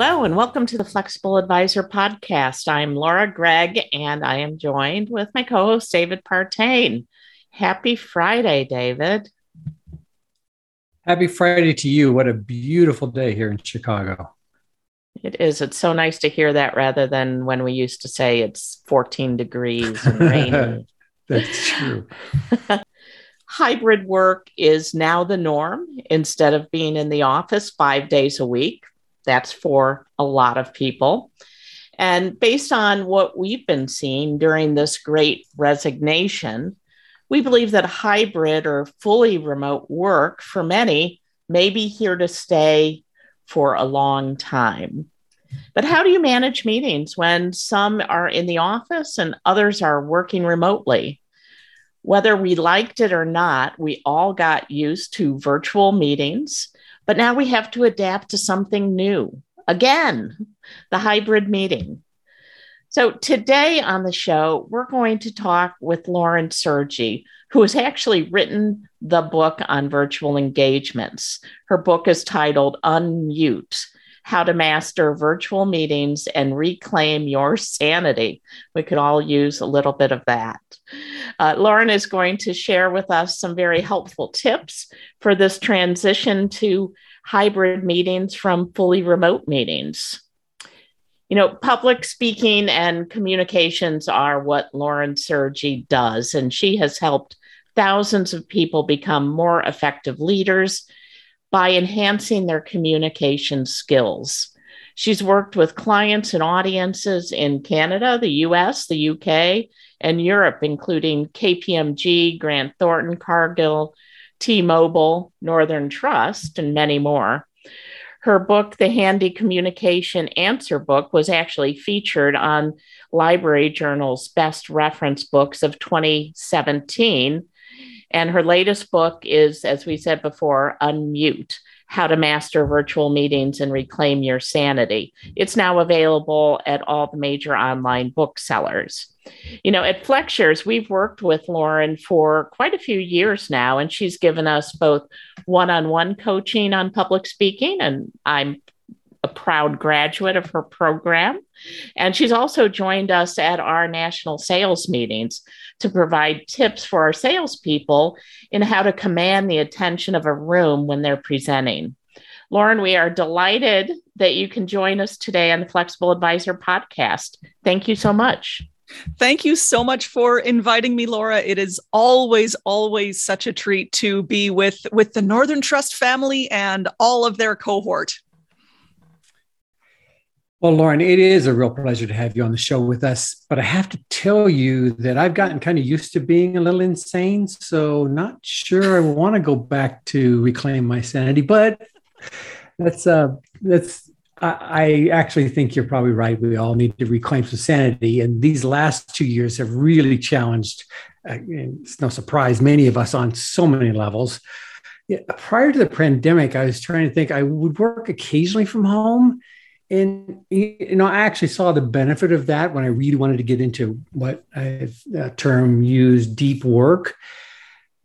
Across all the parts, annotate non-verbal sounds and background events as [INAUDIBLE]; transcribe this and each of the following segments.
Hello, and welcome to the Flexible Advisor Podcast. I'm Laura Gregg, and I am joined with my co host, David Partain. Happy Friday, David. Happy Friday to you. What a beautiful day here in Chicago. It is. It's so nice to hear that rather than when we used to say it's 14 degrees and rainy. [LAUGHS] That's true. [LAUGHS] Hybrid work is now the norm instead of being in the office five days a week. That's for a lot of people. And based on what we've been seeing during this great resignation, we believe that hybrid or fully remote work for many may be here to stay for a long time. But how do you manage meetings when some are in the office and others are working remotely? Whether we liked it or not, we all got used to virtual meetings but now we have to adapt to something new. Again, the hybrid meeting. So today on the show, we're going to talk with Lauren Sergy, who has actually written the book on virtual engagements. Her book is titled Unmute How to Master Virtual Meetings and Reclaim Your Sanity. We could all use a little bit of that. Uh, Lauren is going to share with us some very helpful tips for this transition to hybrid meetings from fully remote meetings. You know, public speaking and communications are what Lauren Sergy does, and she has helped thousands of people become more effective leaders by enhancing their communication skills. She's worked with clients and audiences in Canada, the US, the UK, and Europe, including KPMG, Grant Thornton, Cargill, T Mobile, Northern Trust, and many more. Her book, The Handy Communication Answer Book, was actually featured on Library Journal's Best Reference Books of 2017. And her latest book is, as we said before, Unmute how to Master Virtual Meetings and Reclaim Your Sanity. It's now available at all the major online booksellers. You know, at FlexShares, we've worked with Lauren for quite a few years now, and she's given us both one on one coaching on public speaking, and I'm a proud graduate of her program. And she's also joined us at our national sales meetings to provide tips for our salespeople in how to command the attention of a room when they're presenting. Lauren, we are delighted that you can join us today on the Flexible Advisor podcast. Thank you so much. Thank you so much for inviting me, Laura. It is always, always such a treat to be with with the Northern Trust family and all of their cohort. Well, Lauren, it is a real pleasure to have you on the show with us. But I have to tell you that I've gotten kind of used to being a little insane. So, not sure I want to go back to reclaim my sanity. But that's, uh, that's, I, I actually think you're probably right. We all need to reclaim some sanity. And these last two years have really challenged, uh, it's no surprise, many of us on so many levels. Yeah, prior to the pandemic, I was trying to think I would work occasionally from home and you know i actually saw the benefit of that when i really wanted to get into what i've term used deep work.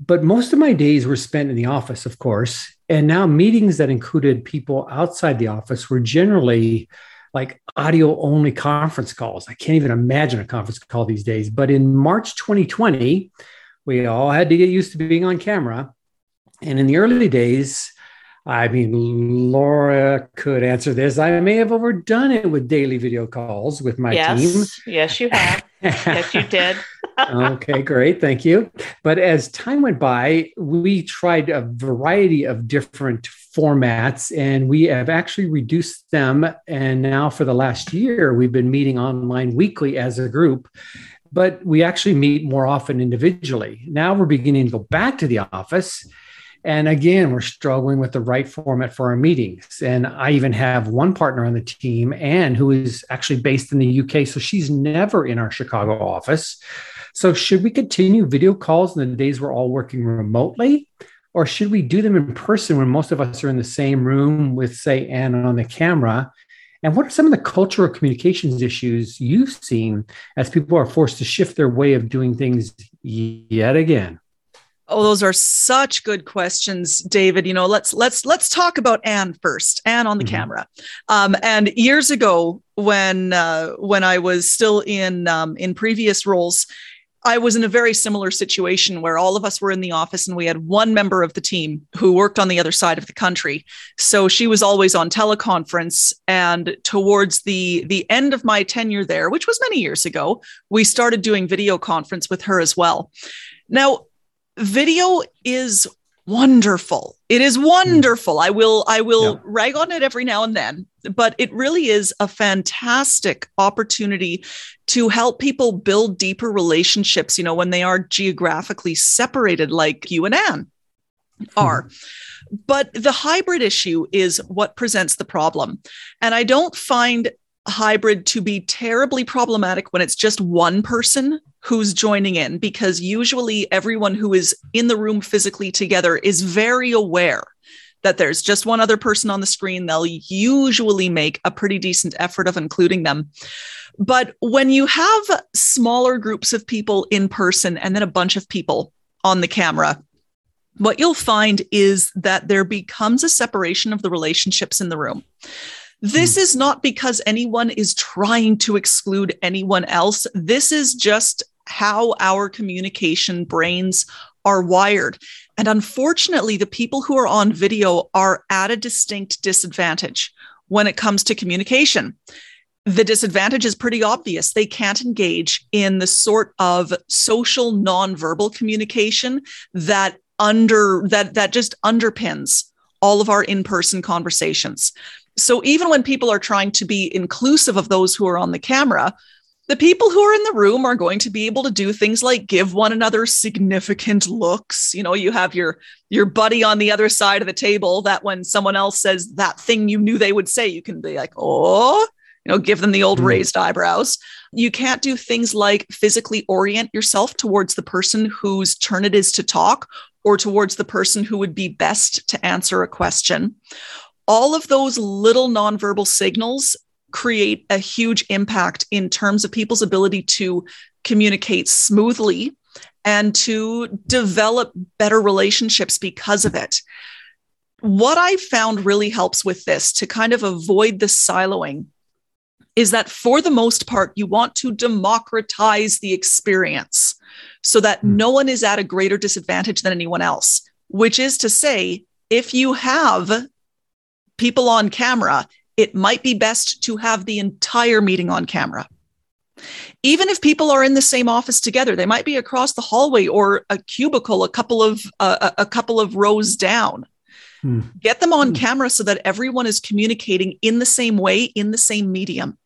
But most of my days were spent in the office of course. And now meetings that included people outside the office were generally like audio only conference calls. I can't even imagine a conference call these days. But in march 2020 we all had to get used to being on camera. And in the early days I mean, Laura could answer this. I may have overdone it with daily video calls with my yes. team. Yes, you have. yes, you did. [LAUGHS] okay, great. Thank you. But as time went by, we tried a variety of different formats and we have actually reduced them. And now, for the last year, we've been meeting online weekly as a group but we actually meet more often individually. Now we're beginning to go back to the office and again, we're struggling with the right format for our meetings. And I even have one partner on the team, Anne, who is actually based in the UK. So she's never in our Chicago office. So, should we continue video calls in the days we're all working remotely? Or should we do them in person when most of us are in the same room with, say, Anne on the camera? And what are some of the cultural communications issues you've seen as people are forced to shift their way of doing things yet again? Oh, those are such good questions, David. You know, let's let's let's talk about Anne first. Anne on the mm-hmm. camera. Um, and years ago, when uh, when I was still in um, in previous roles, I was in a very similar situation where all of us were in the office and we had one member of the team who worked on the other side of the country. So she was always on teleconference. And towards the the end of my tenure there, which was many years ago, we started doing video conference with her as well. Now, video is wonderful. It is wonderful. I will I will yeah. rag on it every now and then, but it really is a fantastic opportunity to help people build deeper relationships, you know, when they are geographically separated like you and Anne are. Mm-hmm. But the hybrid issue is what presents the problem. And I don't find hybrid to be terribly problematic when it's just one person who's joining in because usually everyone who is in the room physically together is very aware that there's just one other person on the screen. They'll usually make a pretty decent effort of including them. But when you have smaller groups of people in person and then a bunch of people on the camera what you'll find is that there becomes a separation of the relationships in the room this hmm. is not because anyone is trying to exclude anyone else. This is just how our communication brains are wired. And unfortunately, the people who are on video are at a distinct disadvantage when it comes to communication. The disadvantage is pretty obvious. They can't engage in the sort of social nonverbal communication that under that that just underpins all of our in-person conversations. So even when people are trying to be inclusive of those who are on the camera, the people who are in the room are going to be able to do things like give one another significant looks. You know, you have your your buddy on the other side of the table that when someone else says that thing you knew they would say, you can be like, "Oh, you know, give them the old mm. raised eyebrows. You can't do things like physically orient yourself towards the person whose turn it is to talk or towards the person who would be best to answer a question all of those little nonverbal signals create a huge impact in terms of people's ability to communicate smoothly and to develop better relationships because of it. What I found really helps with this to kind of avoid the siloing is that for the most part, you want to democratize the experience so that mm. no one is at a greater disadvantage than anyone else, which is to say, if you have people on camera, it might be best to have the entire meeting on camera. Even if people are in the same office together, they might be across the hallway or a cubicle a couple of uh, a couple of rows down. Hmm. Get them on hmm. camera so that everyone is communicating in the same way in the same medium.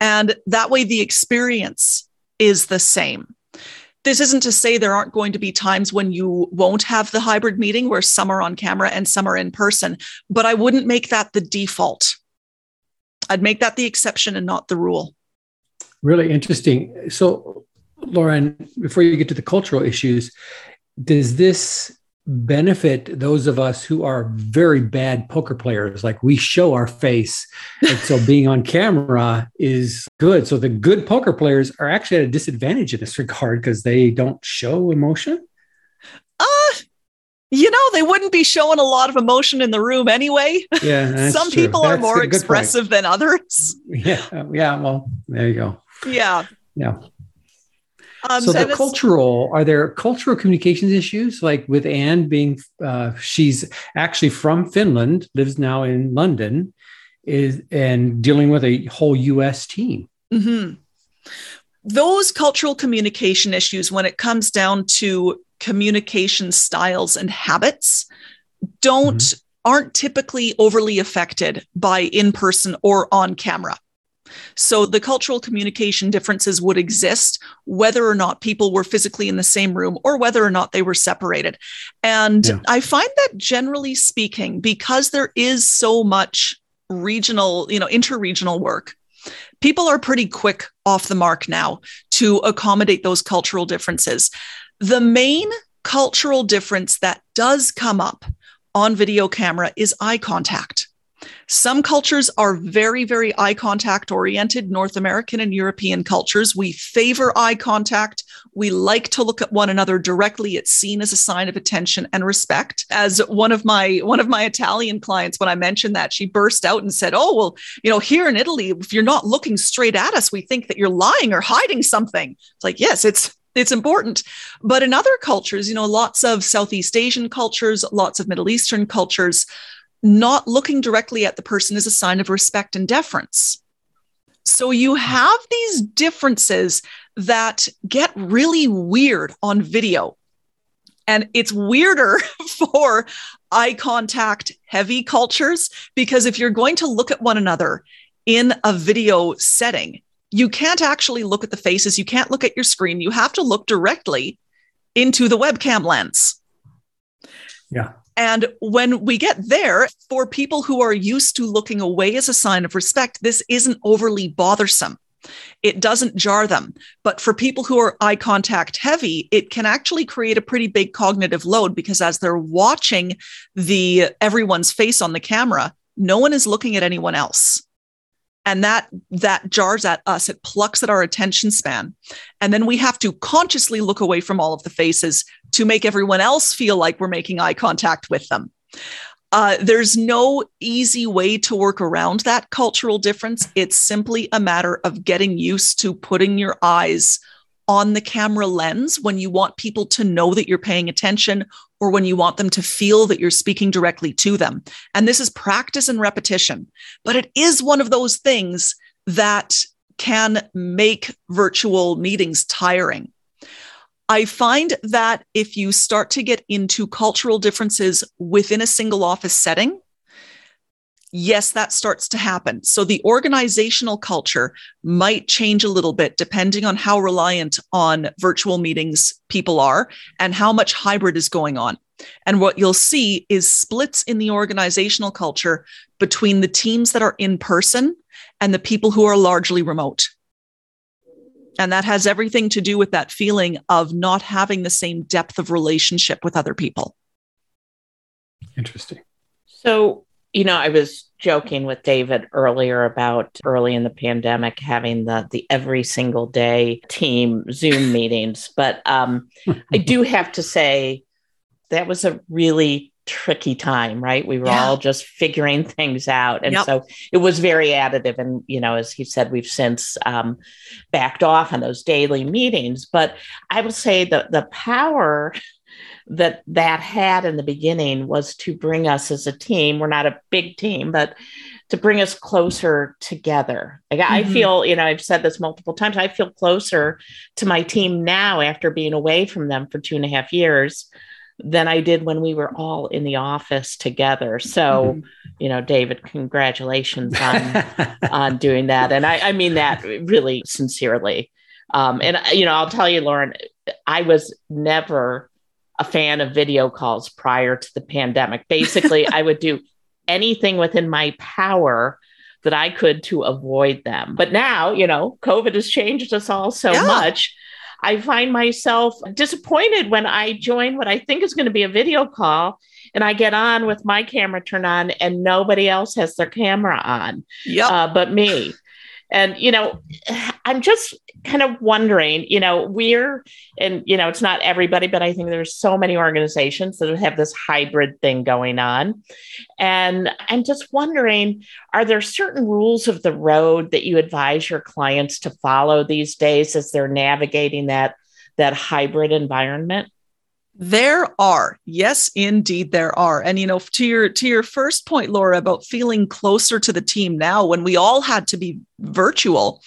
And that way the experience is the same this isn't to say there aren't going to be times when you won't have the hybrid meeting where some are on camera and some are in person, but I wouldn't make that the default. I'd make that the exception and not the rule. Really interesting. So, Lauren, before you get to the cultural issues, does this benefit those of us who are very bad poker players. Like we show our face. And so being on camera is good. So the good poker players are actually at a disadvantage in this regard because they don't show emotion. Uh you know they wouldn't be showing a lot of emotion in the room anyway. Yeah some true. people that's are more expressive than others. Yeah yeah well there you go. Yeah. Yeah um, so, so the cultural are there cultural communications issues like with Anne being uh, she's actually from Finland, lives now in London, is and dealing with a whole U.S. team. Mm-hmm. Those cultural communication issues, when it comes down to communication styles and habits, don't mm-hmm. aren't typically overly affected by in person or on camera. So the cultural communication differences would exist whether or not people were physically in the same room or whether or not they were separated. And yeah. I find that generally speaking, because there is so much regional, you know, interregional work People are pretty quick off the mark now to accommodate those cultural differences. The main cultural difference that does come up on video camera is eye contact. Some cultures are very, very eye contact oriented. North American and European cultures, we favor eye contact. We like to look at one another directly. It's seen as a sign of attention and respect. As one of my one of my Italian clients, when I mentioned that, she burst out and said, "Oh, well, you know, here in Italy, if you're not looking straight at us, we think that you're lying or hiding something." It's like, yes, it's it's important. But in other cultures, you know, lots of Southeast Asian cultures, lots of Middle Eastern cultures, not looking directly at the person is a sign of respect and deference. So you have these differences that get really weird on video. And it's weirder [LAUGHS] for eye contact heavy cultures because if you're going to look at one another in a video setting, you can't actually look at the faces. You can't look at your screen. You have to look directly into the webcam lens. Yeah. And when we get there, for people who are used to looking away as a sign of respect, this isn't overly bothersome. It doesn't jar them. But for people who are eye contact heavy, it can actually create a pretty big cognitive load because as they're watching the everyone's face on the camera, no one is looking at anyone else and that that jars at us. It plucks at our attention span. And then we have to consciously look away from all of the faces to make everyone else feel like we're making eye contact with them. Uh, there's no easy way to work around that cultural difference. It's simply a matter of getting used to putting your eyes on the camera lens when you want people to know that you're paying attention or when you want them to feel that you're speaking directly to them. And this is practice and repetition, but it is one of those things that can make virtual meetings tiring. I find that if you start to get into cultural differences within a single office setting, yes, that starts to happen. So the organizational culture might change a little bit depending on how reliant on virtual meetings people are and how much hybrid is going on. And what you'll see is splits in the organizational culture between the teams that are in person and the people who are largely remote. And that has everything to do with that feeling of not having the same depth of relationship with other people. Interesting. So, you know, I was joking with David earlier about early in the pandemic having the the every single day team Zoom meetings, but um, I do [LAUGHS] have to say that was a really tricky time, right? We were yeah. all just figuring [LAUGHS] things out, and yep. so it was very additive. And you know, as he said, we've since um, backed off on those daily meetings. But I will say that the power that that had in the beginning was to bring us as a team. We're not a big team, but to bring us closer together. Like mm-hmm. I feel, you know, I've said this multiple times. I feel closer to my team now after being away from them for two and a half years than I did when we were all in the office together. So, mm-hmm. you know, David, congratulations on on doing that. And I, I mean that really sincerely. Um, and you know, I'll tell you, Lauren, I was never a fan of video calls prior to the pandemic. Basically, I would do anything within my power that I could to avoid them. But now, you know, COVID has changed us all so yeah. much. I find myself disappointed when I join what I think is going to be a video call and I get on with my camera turned on and nobody else has their camera on yep. Uh, but me. And, you know, I'm just kind of wondering, you know, we're, and, you know, it's not everybody, but I think there's so many organizations that have this hybrid thing going on. And I'm just wondering, are there certain rules of the road that you advise your clients to follow these days as they're navigating that, that hybrid environment? There are. Yes, indeed there are. And you know, to your to your first point Laura about feeling closer to the team now when we all had to be virtual.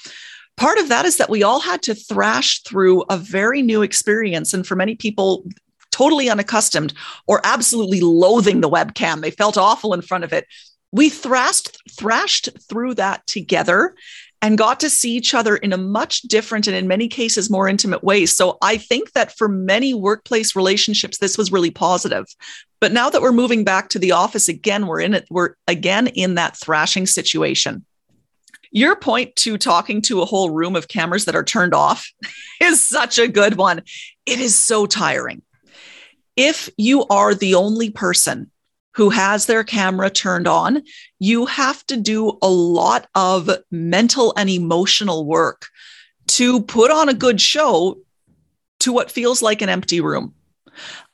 Part of that is that we all had to thrash through a very new experience and for many people totally unaccustomed or absolutely loathing the webcam. They felt awful in front of it. We thrashed thrashed through that together and got to see each other in a much different and in many cases more intimate way. So I think that for many workplace relationships, this was really positive. But now that we're moving back to the office again, we're in it, we're again in that thrashing situation. your point to talking to a whole room of cameras that are turned off [LAUGHS] is such a good one. It is so tiring. If you are the only person who has their camera turned on, you have to do a lot of mental and emotional work to put on a good show to what feels like an empty room.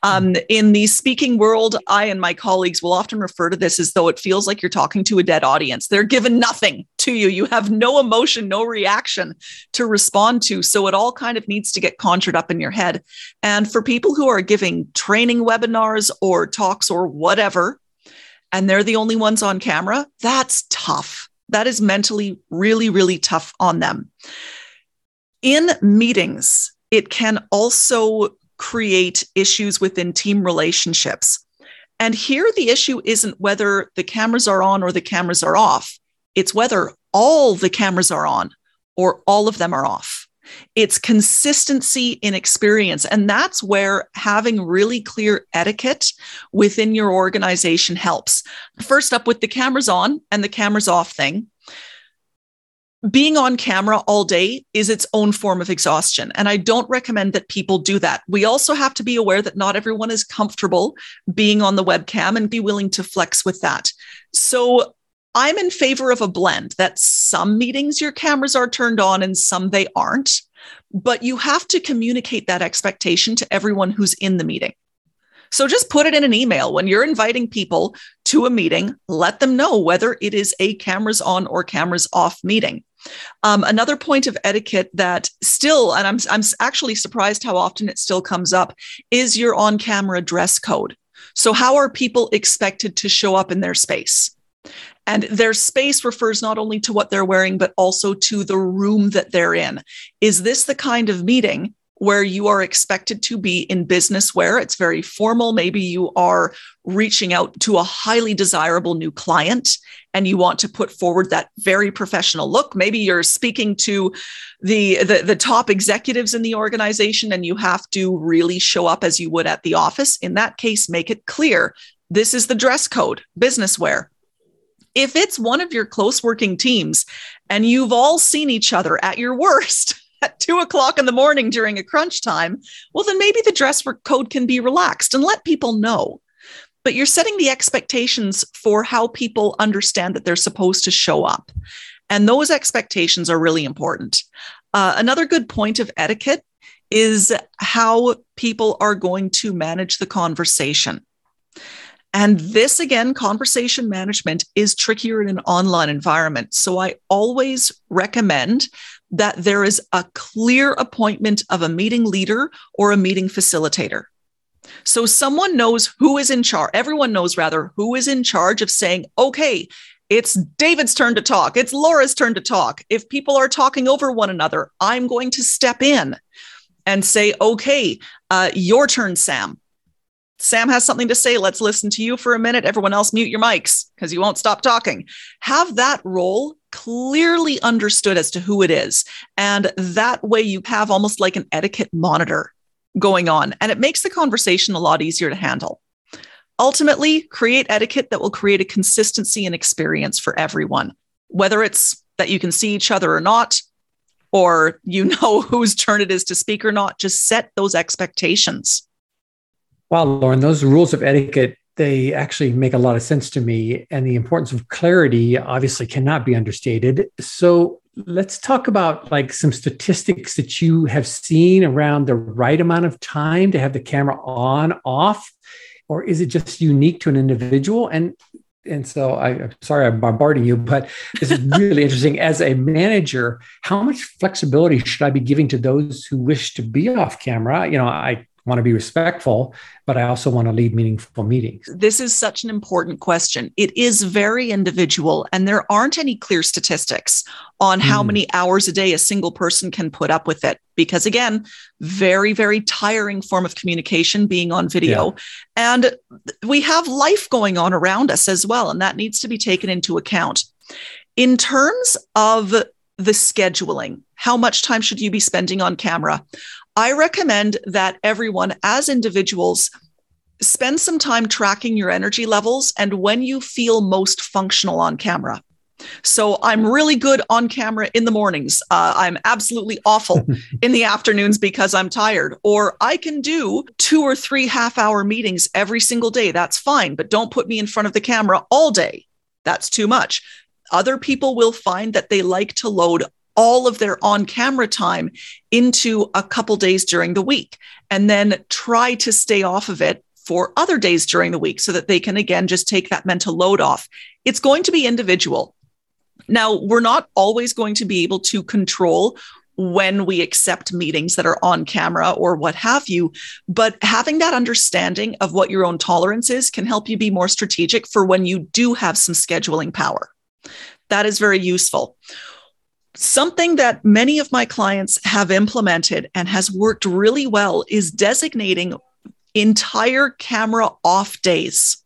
Um, in the speaking world, I and my colleagues will often refer to this as though it feels like you're talking to a dead audience. They're given nothing to you. You have no emotion, no reaction to respond to. So it all kind of needs to get conjured up in your head. And for people who are giving training webinars or talks or whatever, and they're the only ones on camera, that's tough. That is mentally really, really tough on them. In meetings, it can also create issues within team relationships. And here, the issue isn't whether the cameras are on or the cameras are off, it's whether all the cameras are on or all of them are off. It's consistency in experience. And that's where having really clear etiquette within your organization helps. First up, with the cameras on and the cameras off thing, being on camera all day is its own form of exhaustion. And I don't recommend that people do that. We also have to be aware that not everyone is comfortable being on the webcam and be willing to flex with that. So I'm in favor of a blend that some meetings your cameras are turned on and some they aren't. But you have to communicate that expectation to everyone who's in the meeting. So just put it in an email when you're inviting people to a meeting, let them know whether it is a cameras on or cameras off meeting. Um, another point of etiquette that still, and I'm, I'm actually surprised how often it still comes up, is your on camera dress code. So, how are people expected to show up in their space? And their space refers not only to what they're wearing, but also to the room that they're in. Is this the kind of meeting where you are expected to be in business wear. It's very formal. Maybe you are reaching out to a highly desirable new client and you want to put forward that very professional look. Maybe you're speaking to the, the, the top executives in the organization and you have to really show up as you would at the office. In that case, make it clear this is the dress code, business wear. If it's one of your close working teams and you've all seen each other at your worst, at two o'clock in the morning during a crunch time, well, then maybe the dress code can be relaxed and let people know. But you're setting the expectations for how people understand that they're supposed to show up. And those expectations are really important. Uh, another good point of etiquette is how people are going to manage the conversation. And this, again, conversation management is trickier in an online environment. So I always recommend that there is a clear appointment of a meeting leader or a meeting facilitator. So someone knows who is in charge. Everyone knows, rather, who is in charge of saying, okay, it's David's turn to talk. It's Laura's turn to talk. If people are talking over one another, I'm going to step in and say, okay, uh, your turn, Sam. Sam has something to say. Let's listen to you for a minute. Everyone else, mute your mics because you won't stop talking. Have that role clearly understood as to who it is. And that way you have almost like an etiquette monitor going on, and it makes the conversation a lot easier to handle. Ultimately, create etiquette that will create a consistency and experience for everyone, whether it's that you can see each other or not, or you [LAUGHS] know whose turn it is to speak or not. Just set those expectations. Wow, Lauren, those rules of etiquette they actually make a lot of sense to me. And the importance of clarity obviously cannot be understated. So let's talk about like some statistics that you have seen around the right amount of time to have the camera on, off, or is it just unique to an individual? And and so I, am sorry I'm bombarding you, but this is [LAUGHS] really interesting. As a manager, how much flexibility should I be giving to those who wish to be off camera? You know, I want to be respectful, but I also want to lead meaningful meetings? This is such an important question. It is very individual, and there aren't any clear statistics on how mm. many hours a day a single person can put up with it. Because again, very, very tiring form of communication being on video. Yeah. And we have life going on around us as well, and that needs to be taken into account. In terms of the scheduling, how much time should you be spending on camera? I recommend that everyone, as individuals, spend some time tracking your energy levels and when you feel most functional on camera. So I'm really good on camera in the mornings. Uh, I'm absolutely awful [LAUGHS] in the afternoons because I'm tired. Or I can do two or three half hour meetings every single day. That's fine, but don't put me in front of the camera all day. That's too much. Other people will find that they like to load all of their on camera time into a couple days during the week and then try to stay off of it for other days during the week so that they can again just take that mental load off. It's going to be individual. Now, we're not always going to be able to control when we accept meetings that are on camera or what have you. But having that understanding of what your own tolerance is can help you be more strategic for when you do have some scheduling power. That is very useful. Something that many of my clients have implemented and has worked really well is designating entire camera off days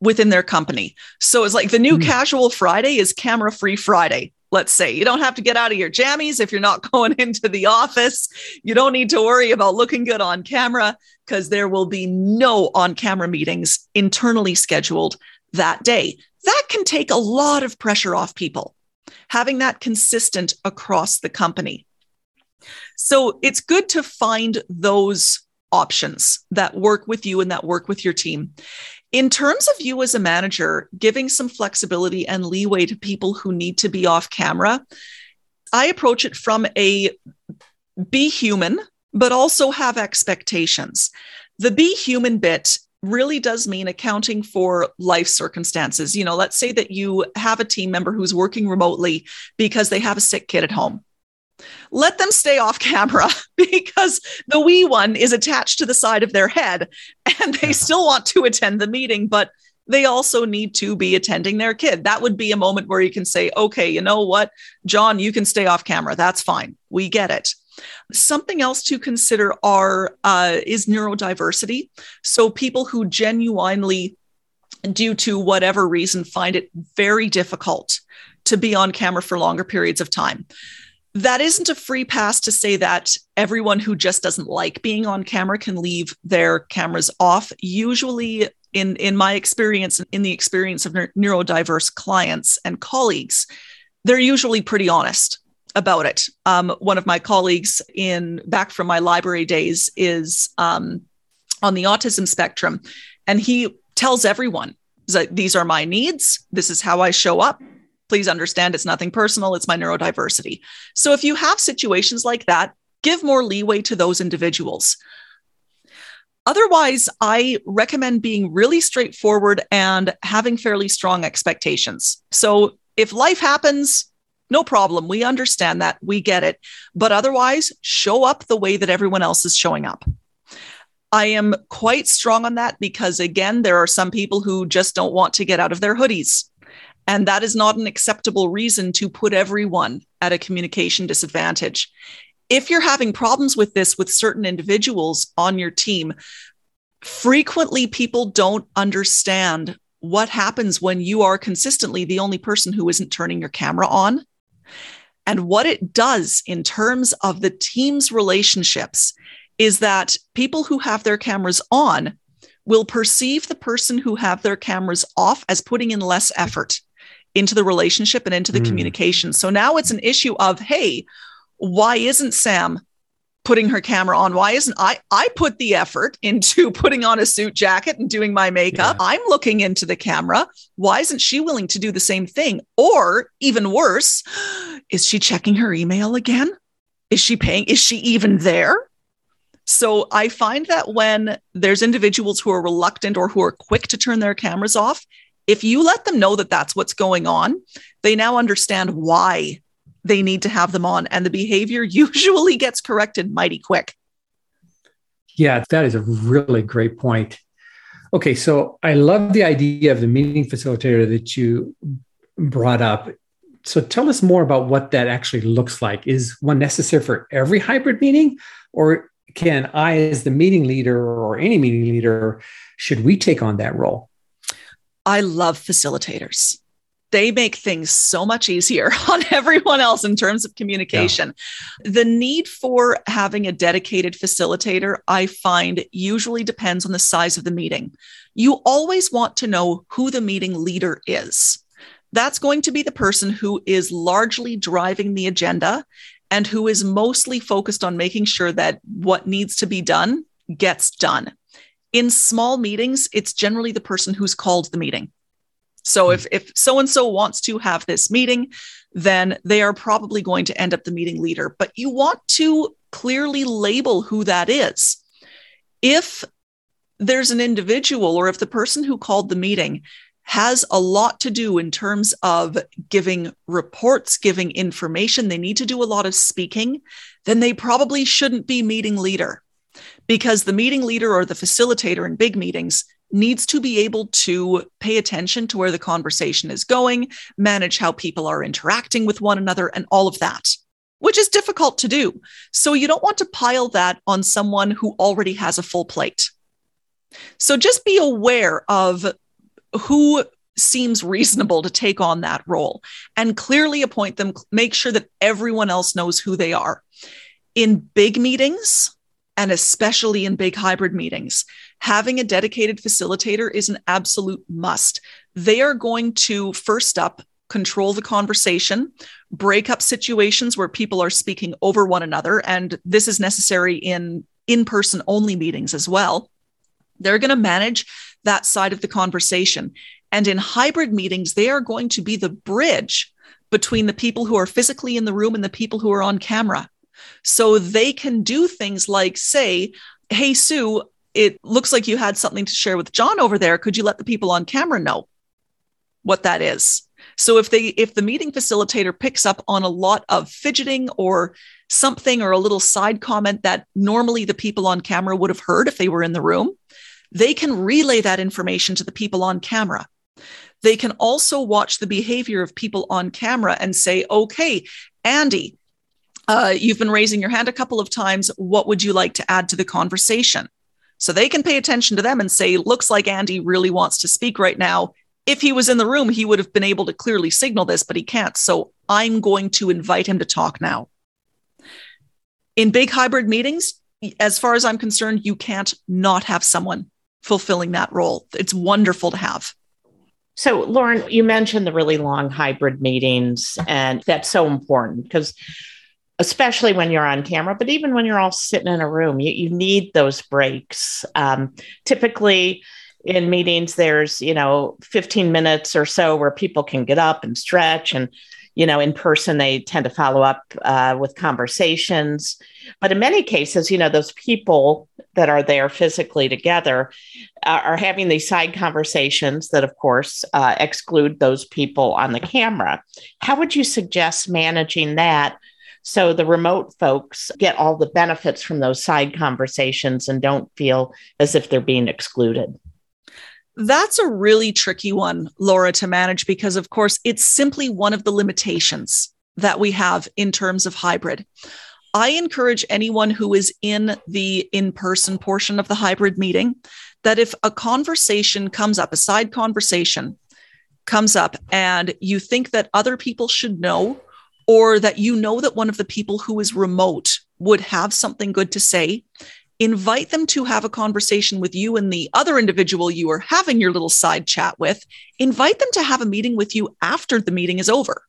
within their company. So it's like the new mm. casual Friday is camera free Friday. Let's say you don't have to get out of your jammies if you're not [LAUGHS] going into the office. You don't need to worry about looking good on camera because there will be no on camera meetings internally scheduled that day. That can take a lot of pressure off people, having that consistent across the company. So it's good to find those options that work with you and that work with your team. In terms of you as a manager, giving some flexibility and leeway to people who need to be off camera, I approach it from a be human, but also have expectations. The be human bit really does mean accounting for life circumstances. You know, let's say that you have a team member who's working remotely because they have a sick kid at home let them stay off [LAUGHS] camera because the wee one is attached to the side of their head and they still want to attend the meeting, but they also need to be attending their kid. That would be a moment where you can say, okay, you know what, John, you can stay off camera. That's fine. We get it. Something else to consider are uh, is neurodiversity. So people who genuinely, due to whatever reason, find it very difficult to be on camera for longer periods of time that isn't a free pass to say that everyone who just doesn't like being on camera can leave their cameras off. Usually, in, in my experience, in the experience of neurodiverse clients and colleagues, they're usually pretty honest about it. Um, one of my colleagues in back from my library days is um, on the autism spectrum, and he tells everyone that these are my needs. This is how I show up please understand it's nothing personal, it's my neurodiversity. So if you have situations like that, give more leeway to those individuals. Otherwise, I recommend being really straightforward and having fairly strong expectations. So if life happens, no problem. We understand that. We get it. But otherwise, show up the way that everyone else is showing up. I am quite strong on that because, again, there are some people who just don't want to get out of their hoodies. And that is not an acceptable reason to put everyone at a communication disadvantage. If you're having problems with this with certain individuals on your team, frequently people don't understand what happens when you are consistently the only person who isn't turning your camera on. And what it does in terms of the team's relationships is that people who have their cameras on will perceive the person who have their cameras off as putting in less effort into the relationship and into the mm. communication. So now it's an issue of, hey, why isn't Sam putting her camera on? Why isn't I I put the effort into [LAUGHS] putting on a suit jacket and doing my makeup. Yeah. I'm looking into the camera. Why isn't she willing to do the same thing? Or even worse, [GASPS] is she checking her email again? Is she paying? Is she even there? So I find that when there's individuals who are reluctant or who are quick to turn their cameras off, if you let them know that that's what's going on, they now understand why they need to have them on, and the behavior [LAUGHS] usually gets corrected mighty quick. Yeah, that is a really great point. Okay, so I love the idea of the meeting facilitator that you brought up. So tell us more about what that actually looks like. Is one necessary for every hybrid meeting, or can I, as the meeting leader or any meeting leader, should we take on that role? I love facilitators. They make things so much easier [LAUGHS] on everyone else in terms of communication. Yeah. The need for having a dedicated facilitator, I find, usually depends on the size of the meeting. You always want to know who the meeting leader is that's going to be the person who is largely driving the agenda and who is mostly focused on making sure that what needs to be done gets done. In small meetings, it's generally the person who's called the meeting. So mm-hmm. if if so and so wants to have this meeting, then they are probably going to end up the meeting leader. But you want to clearly label who that is. If there's an individual or if the person who called the meeting has a lot to do in terms of giving reports, giving information, they need to do a lot of speaking, then they probably shouldn't be meeting leader because the meeting leader or the facilitator in big meetings needs to be able to pay attention to where the conversation is going, manage how people are interacting with one another, and all of that, which is difficult to do. So you don't want to pile that on someone who already has a full plate. So just be aware of who seems reasonable to take on that role and clearly appoint them, make sure that everyone else knows who they are. In big meetings, and especially in big hybrid meetings, having a dedicated facilitator is an absolute must. They are going to, first up, control the conversation, break up situations where people are speaking over one another. And this is necessary in in person only meetings as well. They're going to manage that side of the conversation. And in hybrid meetings, they are going to be the bridge between the people who are physically in the room and the people who are on camera. So they can do things like say, Hey, Sue, it looks like you had something to share with John over there. Could you let the people on camera know what that is? So if they if the meeting facilitator picks up on a lot of fidgeting or something or a little side comment that normally the people on camera would have heard if they were in the room, they can relay that information to the people on camera. They can also watch the behavior of people on camera and say, okay, Andy, uh, you've been raising your hand a couple of times. What would you like to add to the conversation? So they can pay attention to them and say, looks like Andy really wants to speak right now. If he was in the room, he would have been able to clearly signal this, but he can't. So I'm going to invite him to talk now. In big hybrid meetings, as far as I'm concerned, you can't not have someone fulfilling that role. It's wonderful to have. So, Lauren, you mentioned the really long hybrid meetings, and that's so important because, especially when you're on camera, but even when you're all sitting in a room, you, you need those breaks. Um, typically, in meetings, there's, you know, 15 minutes or so where people can get up and stretch and you know, in person, they tend to follow up uh, with conversations. But in many cases, you know, those people that are there physically together uh, are having these side conversations that, of course, uh, exclude those people on the camera. How would you suggest managing that? So the remote folks get all the benefits from those side conversations and don't feel as if they're being excluded. That's a really tricky one, Laura, to manage because, of course, it's simply one of the limitations that we have in terms of hybrid. I encourage anyone who is in the in person portion of the hybrid meeting that if a conversation comes up, a side conversation comes up, and you think that other people should know, or that you know that one of the people who is remote would have something good to say, invite them to have a conversation with you and the other individual you are having your little side chat with. Invite them to have a meeting with you after the meeting is over.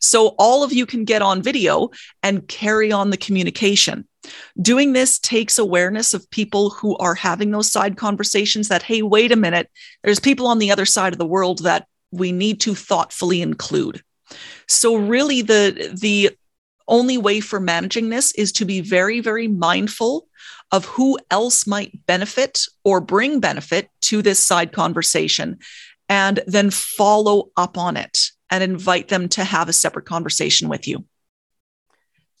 So all of you can get on video and carry on the communication. Doing this takes awareness of people who are having those side conversations that, hey, wait a minute, there's people on the other side of the world that we need to thoughtfully include. So really the the only way for managing this is to be very, very mindful of who else might benefit or bring benefit to this side conversation, and then follow up on it and invite them to have a separate conversation with you.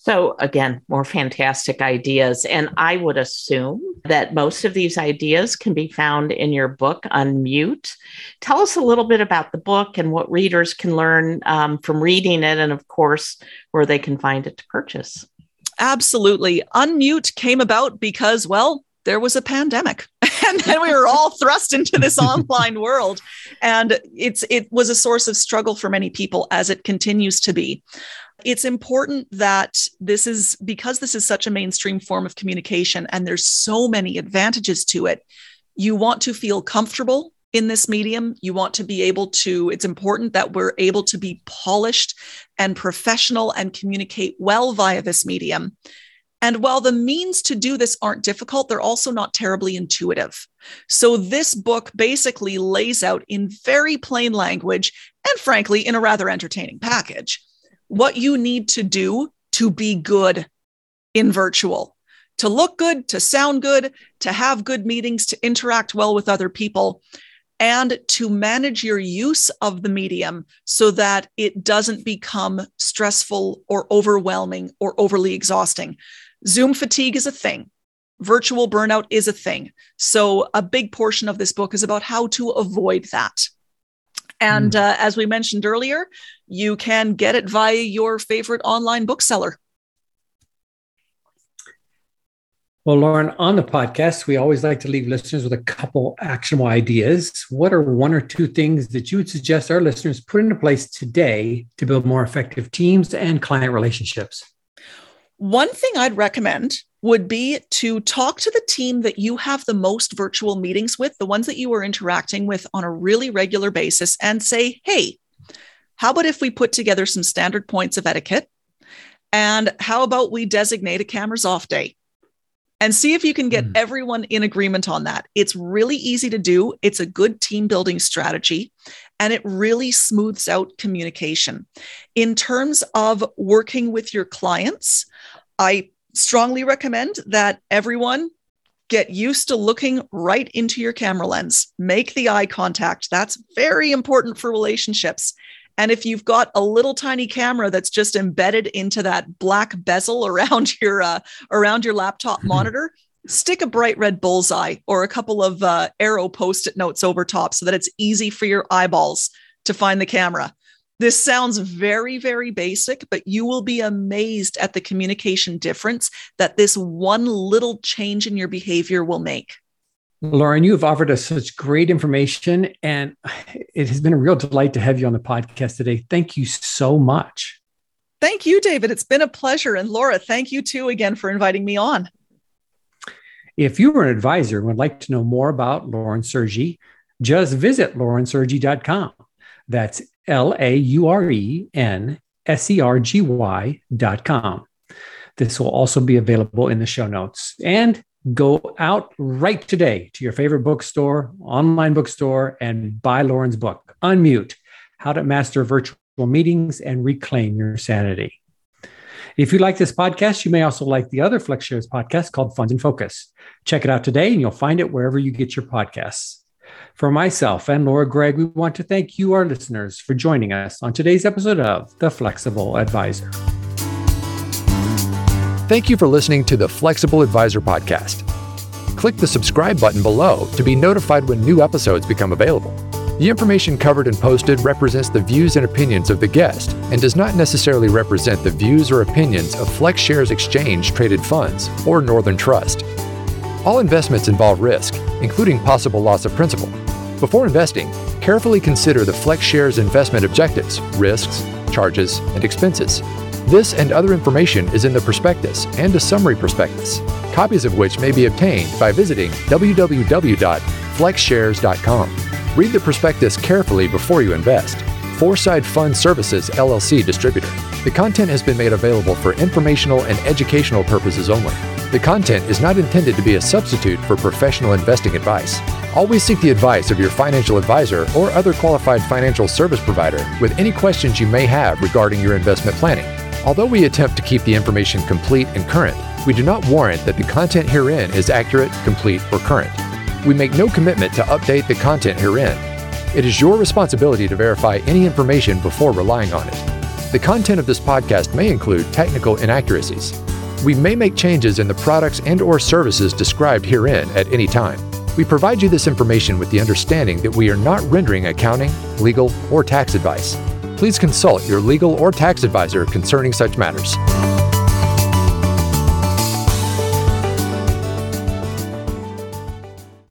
So, again, more fantastic ideas. And I would assume that most of these ideas can be found in your book, Unmute. Tell us a little bit about the book and what readers can learn um, from reading it, and of course, where they can find it to purchase. Absolutely. Unmute came about because, well, there was a pandemic [LAUGHS] and then we were all thrust into this [LAUGHS] online world and it's it was a source of struggle for many people as it continues to be it's important that this is because this is such a mainstream form of communication and there's so many advantages to it you want to feel comfortable in this medium. You want to be able to, it's important that we're able to be polished and professional and communicate well via this medium. And while the means to do this aren't difficult, they're also not terribly intuitive. So, this book basically lays out in very plain language and, frankly, in a rather entertaining package what you need to do to be good in virtual, to look good, to sound good, to have good meetings, to interact well with other people, and to manage your use of the medium so that it doesn't become stressful or overwhelming or overly exhausting. Zoom fatigue is a thing. Virtual burnout is a thing. So, a big portion of this book is about how to avoid that. And mm. uh, as we mentioned earlier, you can get it via your favorite online bookseller. Well, Lauren, on the podcast, we always like to leave listeners with a couple actionable ideas. What are one or two things that you would suggest our listeners put into place today to build more effective teams and client relationships? One thing I'd recommend would be to talk to the team that you have the most virtual meetings with, the ones that you are interacting with on a really regular basis, and say, hey, how about if we put together some standard points of etiquette? And how about we designate a cameras off day? and see if you can get mm. everyone in agreement on that. It's really easy to do. It's a good team building strategy and it really smooths out communication. In terms of working with your clients, I strongly recommend that everyone get used to looking right into your camera lens. Make the eye contact. That's very important for relationships. And if you've got a little tiny camera that's just embedded into that black bezel [LAUGHS] around your uh, around your laptop mm-hmm. monitor, stick a bright red bullseye or a couple of uh, arrow post-it notes over top so that it's easy for your eyeballs to find the camera. This sounds very, very basic, but you will be amazed at the communication difference that this one little change in your behavior will make. Lauren, you have offered us such great information, and it has been a real delight to have you on the podcast today. Thank you so much. Thank you, David. It's been a pleasure. And Laura, thank you too again for inviting me on. If you are an advisor and would like to know more about Lauren Sergy, just visit laurensergy.com. That's L A U R E N S E R G Y.com. This will also be available in the show notes. And go out right today to your favorite bookstore, online bookstore, and buy Lauren's book, Unmute How to Master Virtual Meetings and Reclaim Your Sanity. If you like this podcast, you may also like the other FlexShares podcast called Funds and Focus. Check it out today, and you'll find it wherever you get your podcasts. For myself and Laura Gregg, we want to thank you, our listeners, for joining us on today's episode of The Flexible Advisor. Thank you for listening to the Flexible Advisor Podcast. Click the subscribe button below to be notified when new episodes become available. The information covered and posted represents the views and opinions of the guest and does not necessarily represent the views or opinions of FlexShares Exchange Traded Funds or Northern Trust. All investments involve risk, including possible loss of principal. Before investing, carefully consider the FlexShares investment objectives, risks, charges, and expenses. This and other information is in the prospectus and a summary prospectus, copies of which may be obtained by visiting www.flexshares.com. Read the prospectus carefully before you invest. Foreside Fund Services LLC distributor. The content has been made available for informational and educational purposes only. The content is not intended to be a substitute for professional investing advice. Always seek the advice of your financial advisor or other qualified financial service provider with any questions you may have regarding your investment planning. Although we attempt to keep the information complete and current, we do not warrant that the content herein is accurate, complete, or current. We make no commitment to update the content herein. It is your responsibility to verify any information before relying on it. The content of this podcast may include technical inaccuracies. We may make changes in the products and or services described herein at any time. We provide you this information with the understanding that we are not rendering accounting, legal, or tax advice please consult your legal or tax advisor concerning such matters.